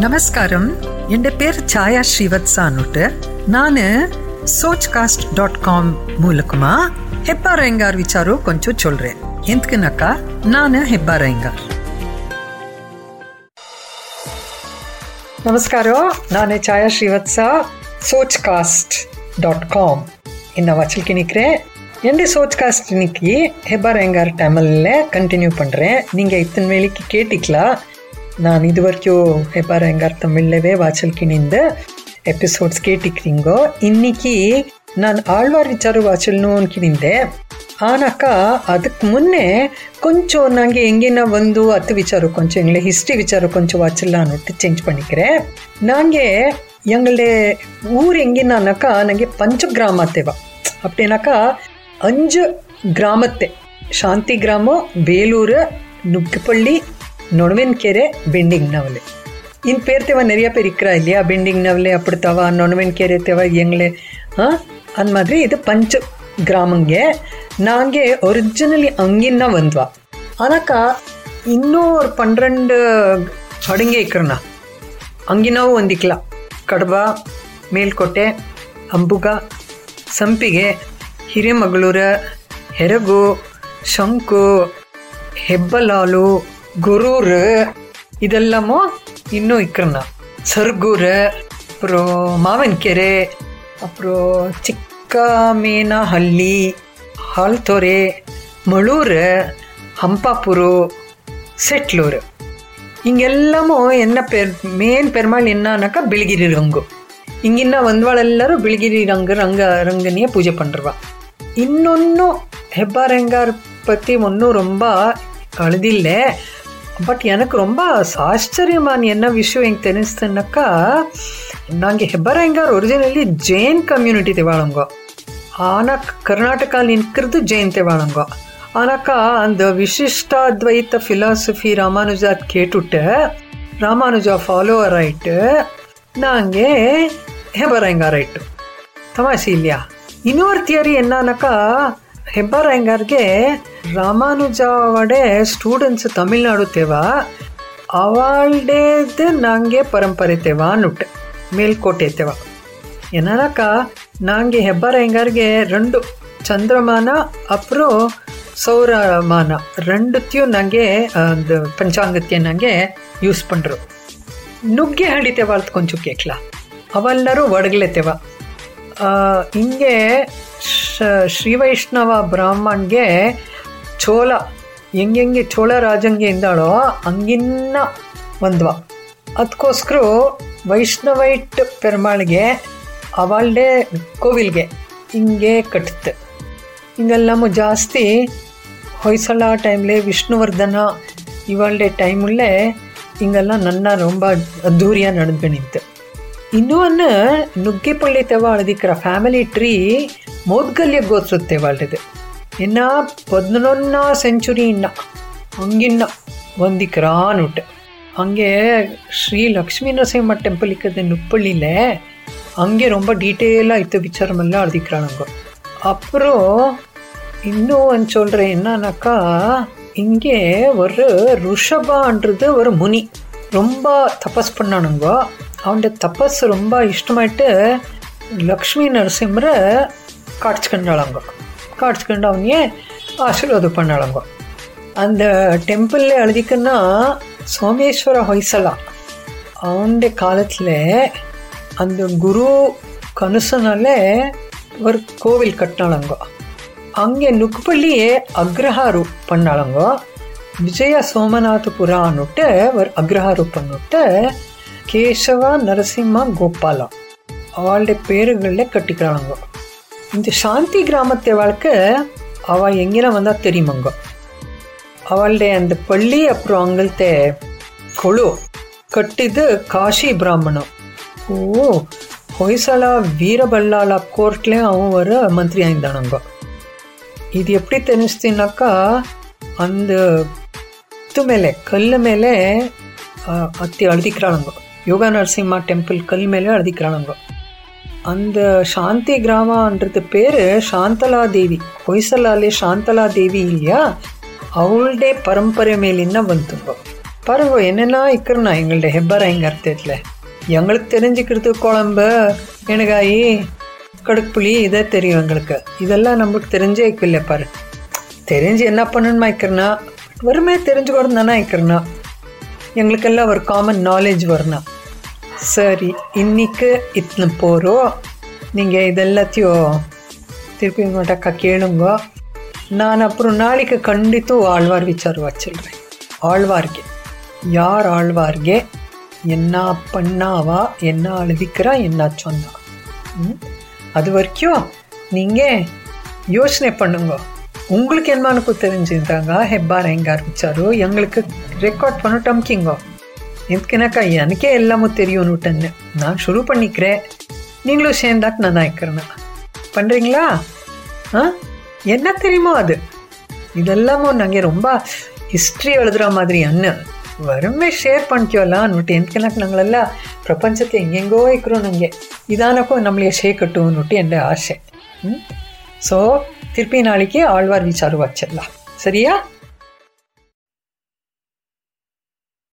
നമസ്കാരം എൻ്റെ പേര് ഛായ ശ്രീവത്സ എന്നിട്ട് ഞാൻ சோச் காஸ்ட் டாட் காம் மூலக்குமா. ஹெப்பா ரயங்கார் விசாரோ கொஞ்சம் சொல்றேன். எந்தக்குனாக்கா? நான் ஹெப்பா ரயங்கார். நமஸ்காரம் ನಾನು Chaya Srivatsa Sochcast dot com என்ன வச்சலுக்கு நிற்கிறேன் எந்த சோச் காஸ்ட் இன்னைக்கு ஹெப்பா ரயங்கார் தமிழில் கண்டினியூ பண்ணுறேன் நீங்கள் இத்தனை வேலைக்கு கேட்டிக்கலாம் நான் இது வரைக்கும் ஹெபார் எங்கார் தமிழ்லவே வாசல் கிணிந்த எபிசோட்ஸ் கேட்டுக்கிறீங்கோ இன்னைக்கு நான் ஆழ்வார் விச்சார ವಾಚಲ್ನು ಕಿನಿಂದೆ ಆನಕ ಅದಕ್ಕೆ ಮುನ್ನೆ ಕೊಂಚ ನನಗೆ ಹೆಂಗಿನ ಒಂದು ಹತ್ತು ವಿಚಾರ ಕೊಂಚ ಎಂಗ್ಲೆ ಹಿಸ್ಟ್ರಿ ವಿಚಾರ ಕೊಂಚ ವಾಚಲ್ಲ ಅನ್ನೋಟ್ಟು ಚೇಂಜ್ பண்ணிக்கிறே ನನಗೆ எங்களே ஊர் எங்கேனாக்கா ನನಗೆ பஞ்ச கிராமத்தேவா அப்படின்னாக்கா அஞ்சு கிராமத்தை சாந்தி கிராமம் வேலூர் நுக்குப்பள்ளி ನೊಣವಿನ ಕೆರೆ ಬೆಂಡಿಂಗ್ ನವಲೆ. ಇನ್ನು ಪೇರ್ತೇವ ನೆರೆಯ ಪೇರ್ ಇಕ್ರ ಇಲ್ಲಿ ಆ ಬೆಂಡಿಂಗ್ನವಲೆ ಅಪ್ಪಡ್ತಾವ ನೊಣವೆನ್ಕೆರೆ ತೇವ ಎಂಗ್ಲೆ ಹಾಂ ಅಂದ ಮಾದ್ರಿ ಇದು ಪಂಚ ಗ್ರಾಮಂಗೆ ನಾಂಗೆ ಒರಿಜಿನಲಿ ಅಂಗಿನ ಒಂದ್ವ. ಅನಕ ಇನ್ನೂ ಪನ್ನೆಂಡು ಅಡುಗೆ ಇಕ್ರನ. ಅಂಗಿನವು ಒಂದಿಕ್ಲ. ಕಡಬ, ಮೇಲ್ಕೋಟೆ, ಅಂಬುಗ, ಸಂಪಿಗೆ, ಹಿರೇಮಗಳೂರ, ಹೆರಗು, ಶಂಕು, ಹೆಬ್ಬಲಾಲು ಗುರೂರು ಇದೆಲ್ಲಮೂ ಇನ್ನೂ ಇಕ್ಕನ್ನ ಸರ್ಗೂರು அப்புறம் மாவன்கெரு அப்புறம் ಚಿಕ್ಕಮೇನಹಳ್ಳಿ ಹಾಲ್ತೊರೆ ಮಳೂರು ಹಂಪಾಪುರು செட்லூர் ಹಿಂಗೆಲ್ಲಮೂ ಎನ್ನ ಪೆರ್ ಮೇನ್ ಪೆರ್ಮಾಳ್ ಎನ್ನಕ ಬಿಳಿಗಿರಿ ರಂಗು ಹಿಂಗಿನ್ನ ಒಂದ್ವಾಳೆಲ್ಲರೂ ಬಿಳಿಗಿರಿ ರಂಗ ರಂಗ ರಂಗನಿಯ ಪೂಜೆ பண்ணுறவா இன்னொன்னும் ஹெப்பாரெங்கார் பற்றி ஒன்றும் ரொம்ப அழுதில்லை ಬಟ್ ಏನಕ್ಕೆ ರೊಂಬ ಆಶ್ಚರ್ಯ ಮಾನ್ ಎನ್ನ ವಿಷಯ ಹಿಂಗೆ ತೆನಿಸ್ತನಕ್ಕ ನಂಗೆ ಹೆಬ್ಬರ ಒರಿಜಿನಲಿ ಜೈನ್ ಕಮ್ಯುನಿಟಿ ತೆವಾಳಂಗ ಆನ ಕರ್ನಾಟಕ ನಿಂತ್ಕರದು ಜೈನ್ ತೆವಾಳಂಗ ಆನಕ ಅಂದ ವಿಶಿಷ್ಟ ದ್ವೈತ ಫಿಲಾಸಫಿ ರಾಮಾನುಜ ಕೇಟುಟ್ಟ ರಾಮಾನುಜ ಫಾಲೋವರ್ ಆಯ್ತ ನಂಗೆ ಹೆಬ್ಬರ ಹೆಂಗಾರ ಇಟ್ಟು ತಮಾಷೆ ಇಲ್ಲ ಇನ್ನೊಂದು ಥಿಯರಿ ಎನ್ನಕ ಹೆಬ್ಬಾರ ರಾಮಾನುಜ ಅವಡೆ ಸ್ಟೂಡೆಂಟ್ಸ್ ತಮಿಳ್ನಾಡು தேவா ಅವಳೇದು ನಂಗೆ ಪರಂಪರೆ ತೇವಾ ನುಟ್ಟೆ ಮೇಲ್ಕೋಟೆ ತೇವಾ. ಏನಕ್ಕ ನಂಗೆ ಹೆಬ್ಬಾರ ಹೆಂಗಾರ್ಗೆ ರಂಡು ಚಂದ್ರಮಾನ, ಅಪ್ರೋ ಸೌರಮಾನ, ರೆಂಡುತ್ಯೂ ನಂಗೆ ಒಂದು ಪಂಚಾಂಗತ್ಯ ನಂಗೆ ಯೂಸ್ ಪಂಡ್ರು. ನುಗ್ಗೆ ಹಡಿತೇವ ಅಲ್ತ್ ಕೊಂಚು ಕೇಕ್ಲ. ಅವಲ್ಲರೂ ಒಡಗ್ಲೆತೇವ ಹಿಂಗೆ ಶ್ರೀ ವೈಷ್ಣವ ಬ್ರಾಹ್ಮಣ್ಗೆ ಚೋಳ. ಹೆಂಗೆಂಗೆ ಚೋಳ ರಾಜಂಗೆ ಇದ್ದಾಳೋ ಹಂಗಿನ್ನ ಒಂದ್ವ ಅದಕ್ಕೋಸ್ಕರ ವೈಷ್ಣವೈಟ್ ಪೆರ್ಮಾಳ್ಗೆ ಅವಳೇ ಕೋವಿಲ್ಗೆ ಹಿಂಗೆ ಕಟ್ಟುತ್ತೆ ಹಿಂಗೆಲ್ಲ ಜಾಸ್ತಿ ಹೊಯ್ಸಳ ಟೈಮ್ಲೆ ವಿಷ್ಣುವರ್ಧನ ಇವಳ್ಡೆ ಟೈಮಲ್ಲೇ ಹಿಂಗೆಲ್ಲ ನನ್ನ ರೊಂಬ ನಡೆದು ಬಂದಿತ್ತು ಇನ್ನೂ ಅನ್ನ ನುಗ್ಗಿಪಳ್ಳಿ ತೆವ ಫ್ಯಾಮಿಲಿ ಟ್ರೀ ಮೋದ್ಗಲ್ಯ ಗೋತ್ಸುತ್ತೆ என்ன பதினொன்னா ಸೆಂಚುರಿಯನ್ನ ಹಂಗಿನ್ನ ಒಂದು ಕ್ರಾನುಟ್ ಹಂಗೆ ஸ்ரீ லக்ஷ்மி நரசிம்ம டெம்பிள் இருக்குது நுப்பள்ளியில். அங்கே ரொம்ப டீட்டெயிலாக இத்த விசாரமெல்லாம் எழுதிக்கிறானுங்க. அப்புறம் இன்னும் ஒன்று சொல்கிறேன் என்னன்னாக்கா இங்கே ஒரு ருஷபான்றது ஒரு முனி. ரொம்ப தபஸ் பண்ணானுங்க. அவன்ட தபஸ் ரொம்ப இஷ்டமாயிட்டு லக்ஷ்மி நரசிம்மரை காட்சி கண்டாளாங்க அவனையே ஆசீர்வாதம் பண்ணாளங்க அந்த டெம்பிளில் எழுதிக்கன்னா சோமேஸ்வர ஹொய்சலா அவனுடைய காலத்தில் அந்த குரு கனுசனால ஒரு கோவில் கட்டினாளங்க அங்கே நுக்குப்பள்ளியே அக்ரஹாரு பண்ணாளங்க விஜய சோமநாதபுரா ಅನ್ನುಟ್ಟು ஒரு அக்ரஹாரு பண்ணிட்டு கேசவ நரசிம்ம கோபாலா அவளுடைய பேருகளில் கட்டிக்கிறாங்க இந்த சாந்தி கிராமத்தை வாழ்க்க அவள் எங்கே வந்தால் தெரியுமாங்க அவளுடைய அந்த பள்ளி அப்புறம் அவங்கள்ட்ட கொழு கட்டிது காஷி பிராமணம் ஓ ಹೊಯ್ಸಳ ವೀರಬಳ್ಳಾಳ ಕೋರ್ಟ್ಲೆ ಅವರ ಮಂತ್ರಿ ಆಯ್ದಾನಂಗ ಇದು ಎಪ್ಪಡಿ ತೆನಿಸ್ತೀನಕ್ಕ ಅಂದು ಇತ್ತು ಮೇಲೆ ಕಲ್ಲು ಮೇಲೆ ಅತ್ತಿ ಅಳದಿಕ್ರಾಳಂಗ ಯೋಗ ನರಸಿಂಹ ಟೆಂಪಲ್ ಕಲ್ಲು ಮೇಲೆ ಅಳದಿಕ್ರಾಳಂಗ அந்த சாந்தி கிராமன்றது பேர் ಶಾಂತಲಾ ದೇವಿ ಹೊಯ್ಸಲಾಲೆ ಶಾಂತಲಾ ದೇವಿ இல்லையா ಅವಳದೇ ಪರಂಪರೆ ಮೇಲಿನ ಬಂತು பாருங்க என்னெல்லாம் இக்கிறனா எங்கள்ட ஹெப்பர் எங்க அர்த்தத்தில் எங்களுக்கு தெரிஞ்சுக்கிறது குழம்பு எணுகாயி கடுப்புளி இதே தெரியும் எங்களுக்கு இதெல்லாம் நம்மளுக்கு தெரிஞ்சே இல்லை பாரு தெரிஞ்சு என்ன பண்ணணுமா இருக்கிறனா வெறுமே தெரிஞ்சுக்கிறது தானே இருக்கிறனா எங்களுக்கெல்லாம் ஒரு காமன் நாலேஜ் வரணும் சரி இன்னைக்கு இத்தனை போகிறோம் நீங்கள் இதெல்லாத்தையும் திருப்பி மாட்டாக்கா கேளுங்க. நான் அப்புறம் நாளைக்கு கண்டித்தும் ஆழ்வார் விசாரவா சொல்கிறேன் ஆழ்வார்கே யார் ஆழ்வார்கே என்ன பண்ணாவா? என்ன அழுதிக்கிறா என்ன சொன்னா? அது வரைக்கும் நீங்கள் யோசனை பண்ணுங்க. உங்களுக்கு என்னமானுக்கு தெரிஞ்சுட்டாங்க ஹெப்பார் எங்கே விச்சாரோ எங்களுக்கு ரெக்கார்ட் பண்ண டம்கிங்கோ எதுக்குனாக்கா எனக்கே எல்லாமும் தெரியும்னு விட்டேன்னு நான் ஷுரு பண்ணிக்கிறேன் நீங்களும் சேர்ந்தாக்கு நான் தான் இருக்கிறேன்னா பண்ணுறீங்களா ஆ என்ன தெரியுமோ அது இதெல்லாமும் நாங்கள் ரொம்ப ಹಿಸ್ಟ್ರಿ ಎಳೆದ್ರ ಮಾದರಿ ಅನ್ನ ವರಮೆ ಶೇರ್ ಪಣ್ಕೋಲ್ಲ ಅಂದ್ಬಿಟ್ಟು ಎಂದ್ಕನಕ್ಕೆ ನಂಗಳೆಲ್ಲ ಪ್ರಪಂಚಕ್ಕೆ ಹೆಂಗೆಂಗೋ ಇಕ್ಕರು ನನಗೆ ನಿಧಾನಕ್ಕೂ ನಮಗೆ ಶೇಕಟ್ಟು ಅಂದ್ಬಿಟ್ಟು ಎಂದ ಆಸೆ ಹ್ಞೂ ಸೊ ತಿರ್ಪಿ ನಾಳಿಗೆ ಆಳ್ವಾರ್ ವಿಚಾರವಾಗ್ಚಲ್ಲ ಸರಿಯಾ